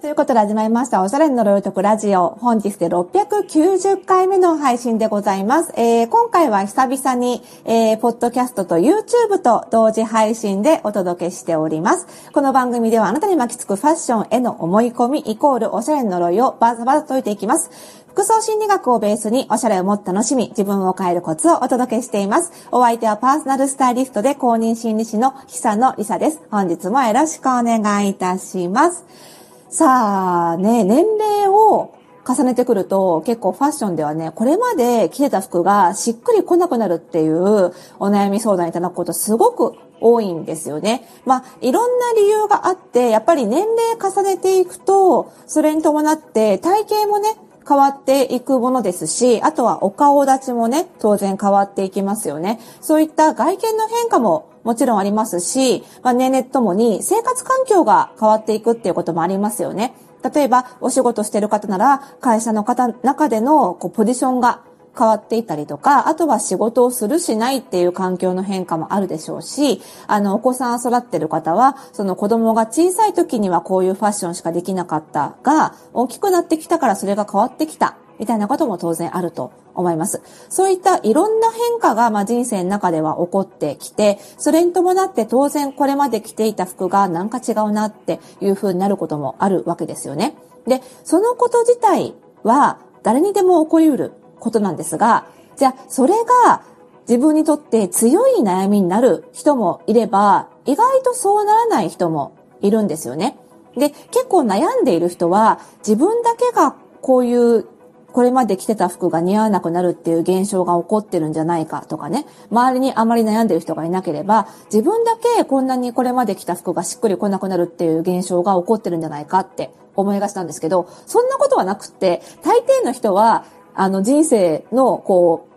ということで始まりました、おしゃれの呪いとくラジオ。本日で690回目の配信でございます。えー、今回は久々に、えー、ポッドキャストと YouTube と同時配信でお届けしております。この番組ではあなたに巻きつくファッションへの思い込みイコールおしゃれの呪いをバザバザ解いていきます。服装心理学をベースにおしゃれをもっと楽しみ、自分を変えるコツをお届けしています。お相手はパーソナルスタイリストで公認心理師の久野里沙です。本日もよろしくお願いいたします。さあね、年齢を重ねてくると結構ファッションではね、これまで着てた服がしっくり来なくなるっていうお悩み相談いただくことすごく多いんですよね。まあ、いろんな理由があって、やっぱり年齢重ねていくと、それに伴って体型もね、変わっていくものですし、あとはお顔立ちもね、当然変わっていきますよね。そういった外見の変化ももちろんありますし、まあ、年齢ともに生活環境が変わっていくっていうこともありますよね。例えば、お仕事してる方なら、会社の方、中でのこうポジションが変わっていたりとか、あとは仕事をするしないっていう環境の変化もあるでしょうし、あの、お子さん育ってる方は、その子供が小さい時にはこういうファッションしかできなかったが、大きくなってきたからそれが変わってきた。みたいなことも当然あると思います。そういったいろんな変化が、まあ、人生の中では起こってきて、それに伴って当然これまで着ていた服がなんか違うなっていう風になることもあるわけですよね。で、そのこと自体は誰にでも起こりうることなんですが、じゃあ、それが自分にとって強い悩みになる人もいれば、意外とそうならない人もいるんですよね。で、結構悩んでいる人は、自分だけがこういうこれまで着てた服が似合わなくなるっていう現象が起こってるんじゃないかとかね、周りにあまり悩んでる人がいなければ、自分だけこんなにこれまで着た服がしっくり来なくなるっていう現象が起こってるんじゃないかって思いがちなんですけど、そんなことはなくって、大抵の人は、あの人生のこう、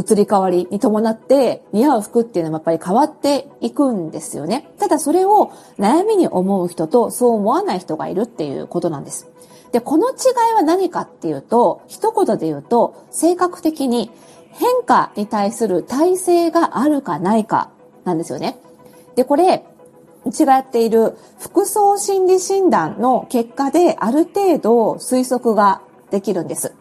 移り変わりに伴って似合う服っていうのもやっぱり変わっていくんですよね。ただそれを悩みに思う人とそう思わない人がいるっていうことなんです。で、この違いは何かっていうと、一言で言うと、性格的に変化に対する耐性があるかないかなんですよね。で、これ、違っている服装心理診断の結果である程度推測ができるんです。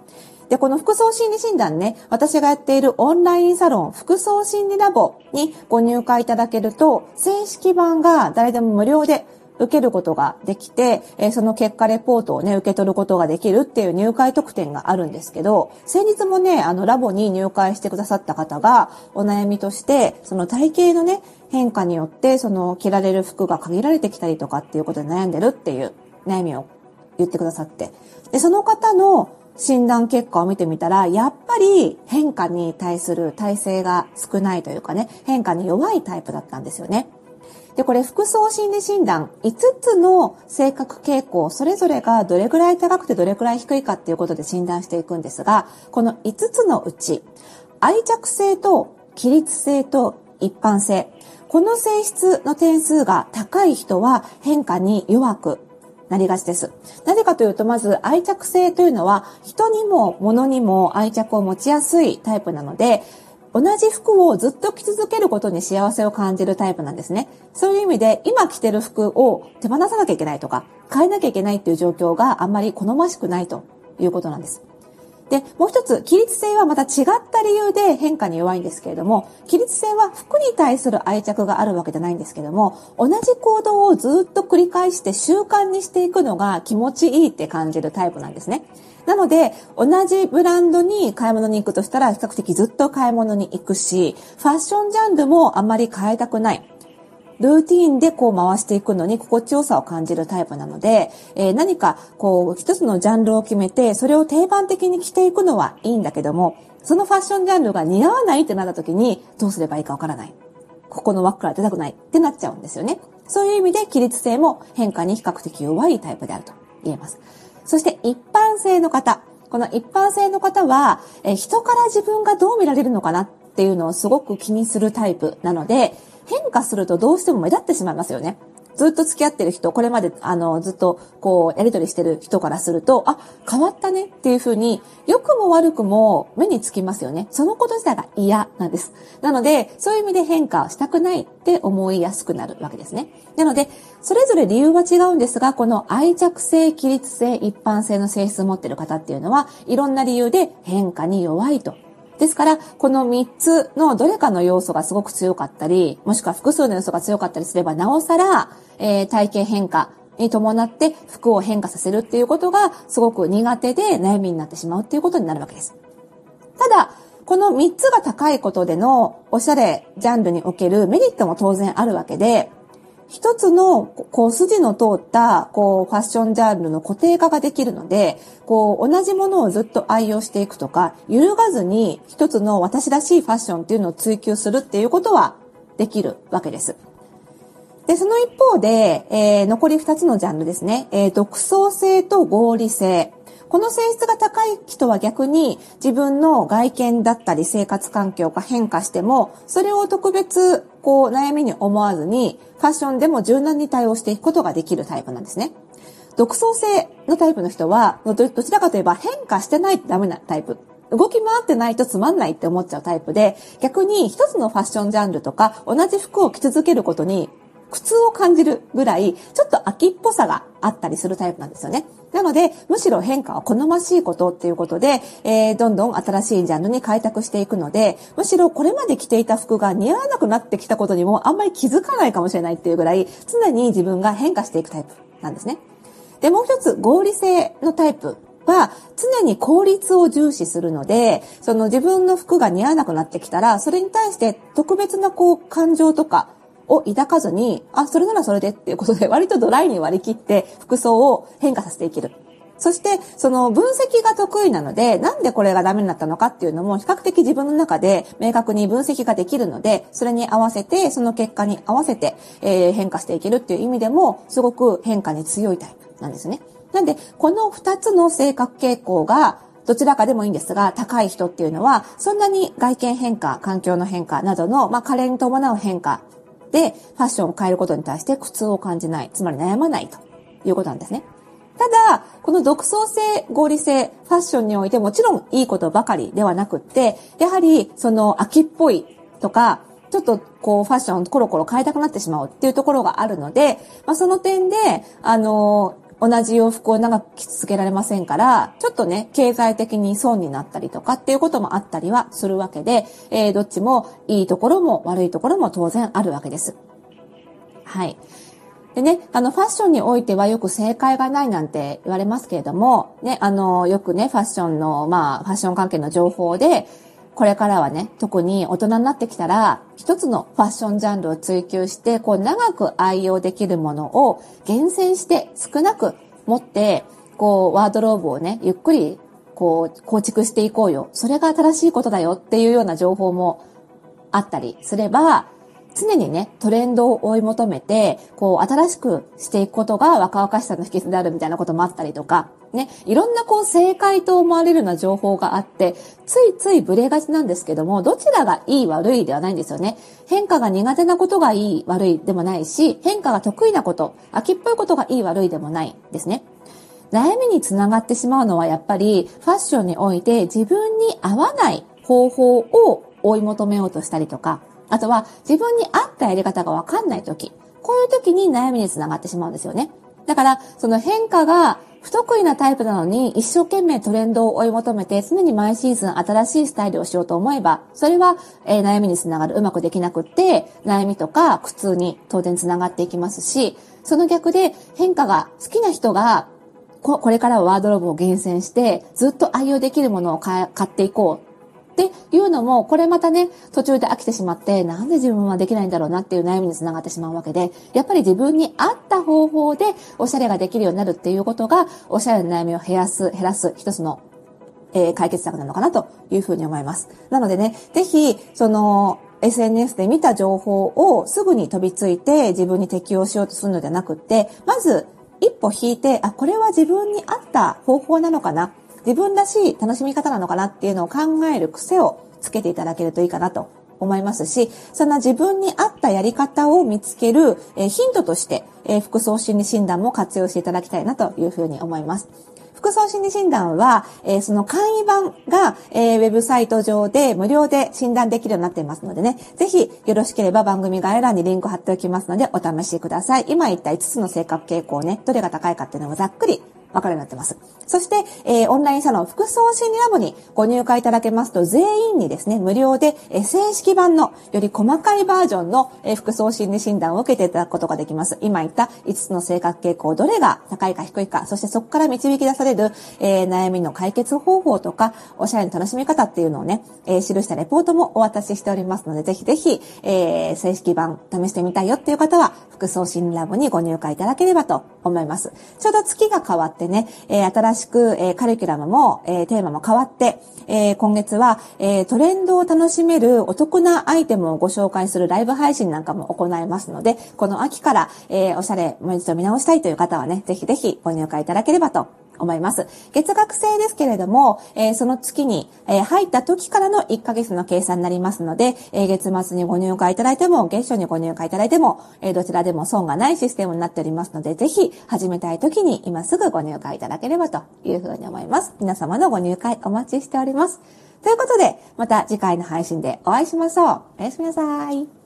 で、この服装心理診断ね、私がやっているオンラインサロン、服装心理ラボにご入会いただけると、正式版が誰でも無料で受けることができて、えその結果レポートをね、受け取ることができるっていう入会特典があるんですけど、先日もね、あの、ラボに入会してくださった方が、お悩みとして、その体型のね、変化によって、その着られる服が限られてきたりとかっていうことで悩んでるっていう悩みを言ってくださって。で、その方の診断結果を見てみたら、やっぱり変化に対する耐性が少ないというかね、変化に弱いタイプだったんですよね。で、これ服装心理診断、5つの性格傾向、それぞれがどれぐらい高くてどれくらい低いかっていうことで診断していくんですが、この5つのうち、愛着性と規律性と一般性、この性質の点数が高い人は変化に弱くなりがちです。なぜかというと、まず愛着性というのは人にも物にも愛着を持ちやすいタイプなので、同じ服をずっと着続けることに幸せを感じるタイプなんですね。そういう意味で、今着てる服を手放さなきゃいけないとか、変えなきゃいけないっていう状況があんまり好ましくないということなんです。で、もう一つ、起立性はまた違った理由で変化に弱いんですけれども、起立性は服に対する愛着があるわけじゃないんですけども、同じ行動をずっと繰り返して習慣にしていくのが気持ちいいって感じるタイプなんですね。なので、同じブランドに買い物に行くとしたら、比較的ずっと買い物に行くし、ファッションジャンルもあまり変えたくない。ルーティーンでこう回していくのに心地よさを感じるタイプなので、えー、何かこう一つのジャンルを決めて、それを定番的に着ていくのはいいんだけども、そのファッションジャンルが似合わないってなった時に、どうすればいいかわからない。ここの枠から出たくないってなっちゃうんですよね。そういう意味で規律性も変化に比較的弱いタイプであると言えます。そして一般性の方。この一般性の方は、え人から自分がどう見られるのかなっていうのをすごく気にするタイプなので、変化するとどうしても目立ってしまいますよね。ずっと付き合ってる人、これまで、あの、ずっと、こう、やりとりしてる人からすると、あ、変わったねっていうふうに、良くも悪くも目につきますよね。そのこと自体が嫌なんです。なので、そういう意味で変化したくないって思いやすくなるわけですね。なので、それぞれ理由は違うんですが、この愛着性、起立性、一般性の性質を持ってる方っていうのは、いろんな理由で変化に弱いとですから、この3つのどれかの要素がすごく強かったり、もしくは複数の要素が強かったりすれば、なおさら、えー、体型変化に伴って服を変化させるっていうことがすごく苦手で悩みになってしまうっていうことになるわけです。ただ、この3つが高いことでのおしゃれジャンルにおけるメリットも当然あるわけで、一つの、こう、筋の通った、こう、ファッションジャンルの固定化ができるので、こう、同じものをずっと愛用していくとか、揺るがずに一つの私らしいファッションっていうのを追求するっていうことはできるわけです。で、その一方で、えー、残り二つのジャンルですね。えー、独創性と合理性。この性質が高い人は逆に自分の外見だったり生活環境が変化しても、それを特別こう悩みに思わずに、ファッションでも柔軟に対応していくことができるタイプなんですね。独創性のタイプの人は、どちらかといえば変化してないとダメなタイプ。動き回ってないとつまんないって思っちゃうタイプで、逆に一つのファッションジャンルとか、同じ服を着続けることに苦痛を感じるぐらい、ちょっと秋っぽさがあったりするタイプなんですよね。なので、むしろ変化は好ましいことっていうことで、えー、どんどん新しいジャンルに開拓していくので、むしろこれまで着ていた服が似合わなくなってきたことにもあんまり気づかないかもしれないっていうぐらい、常に自分が変化していくタイプなんですね。で、もう一つ、合理性のタイプは常に効率を重視するので、その自分の服が似合わなくなってきたら、それに対して特別なこう感情とかを抱かずに、あ、それならそれでっていうことで、割とドライに割り切って服装を変化させていける。そして、その分析が得意なので、なんでこれがダメになったのかっていうのも、比較的自分の中で明確に分析ができるので、それに合わせて、その結果に合わせて、えー、変化していけるっていう意味でも、すごく変化に強いタイプなんですね。なんで、この二つの性格傾向が、どちらかでもいいんですが、高い人っていうのは、そんなに外見変化、環境の変化などの、まあ、加齢に伴う変化で、ファッションを変えることに対して苦痛を感じない、つまり悩まないということなんですね。ただ、この独創性、合理性、ファッションにおいてもちろんいいことばかりではなくって、やはりその秋っぽいとか、ちょっとこうファッションコロコロ変えたくなってしまうっていうところがあるので、まあ、その点で、あの、同じ洋服を長く着続けられませんから、ちょっとね、経済的に損になったりとかっていうこともあったりはするわけで、えー、どっちもいいところも悪いところも当然あるわけです。はい。でね、あの、ファッションにおいてはよく正解がないなんて言われますけれども、ね、あの、よくね、ファッションの、まあ、ファッション関係の情報で、これからはね、特に大人になってきたら、一つのファッションジャンルを追求して、こう、長く愛用できるものを厳選して少なく持って、こう、ワードローブをね、ゆっくり、こう、構築していこうよ。それが正しいことだよっていうような情報もあったりすれば、常にね、トレンドを追い求めて、こう、新しくしていくことが若々しさの秘訣であるみたいなこともあったりとか、ね、いろんなこう、正解と思われるような情報があって、ついついブレがちなんですけども、どちらがいい悪いではないんですよね。変化が苦手なことがいい悪いでもないし、変化が得意なこと、秋っぽいことがいい悪いでもないですね。悩みにつながってしまうのはやっぱりファッションにおいて自分に合わない方法を追い求めようとしたりとか、あとは自分に合ったやり方がわかんない時、こういう時に悩みにつながってしまうんですよね。だから、その変化が不得意なタイプなのに一生懸命トレンドを追い求めて常に毎シーズン新しいスタイルをしようと思えば、それは、え、悩みにつながる、うまくできなくって、悩みとか苦痛に当然つながっていきますし、その逆で変化が好きな人がこれからはワードローブを厳選して、ずっと愛用できるものを買っていこう。っていうのも、これまたね、途中で飽きてしまって、なんで自分はできないんだろうなっていう悩みにつながってしまうわけで、やっぱり自分に合った方法でおしゃれができるようになるっていうことが、おしゃれの悩みを減らす、減らす一つのえー、解決策なのかなというふうに思います。なのでね、ぜひ、その、SNS で見た情報をすぐに飛びついて自分に適用しようとするのではなくって、まず一歩引いて、あ、これは自分に合った方法なのかな自分らしい楽しみ方なのかなっていうのを考える癖をつけていただけるといいかなと思いますし、そんな自分に合ったやり方を見つける、えヒントとして、え服装心理診断も活用していただきたいなというふうに思います。服装心理診断は、え、その簡易版が、えー、ウェブサイト上で無料で診断できるようになっていますのでね、ぜひよろしければ番組概要欄にリンク貼っておきますのでお試しください。今言った5つの性格傾向ね、どれが高いかっていうのをざっくりわかるようになってます。そして、えー、オンラインサロン服装心理ラボにご入会いただけますと、全員にですね、無料で、えー、正式版のより細かいバージョンの、えー、服装心理診断を受けていただくことができます。今言った5つの性格傾向、どれが高いか低いか、そしてそこから導き出される、えー、悩みの解決方法とか、おしゃれの楽しみ方っていうのをね、えー、記したレポートもお渡ししておりますので、ぜひぜひ、えー、正式版試してみたいよっていう方は、服装心理ラボにご入会いただければと思います。ちょうど月が変わってね、え、新しく、え、カリキュラムも、え、テーマも変わって、え、今月は、え、トレンドを楽しめるお得なアイテムをご紹介するライブ配信なんかも行いますので、この秋から、え、おしゃれ、もう一度見直したいという方はね、ぜひぜひご入会いただければと思います。月額制ですけれども、えー、その月に、えー、入った時からの1ヶ月の計算になりますので、えー、月末にご入会いただいても、月初にご入会いただいても、えどちらでも損がないシステムになっておりますので、ぜひ始めたい時に今すぐご入会いただければというふうに思います。皆様のご入会お待ちしております。ということで、また次回の配信でお会いしましょう。おやすみなさい。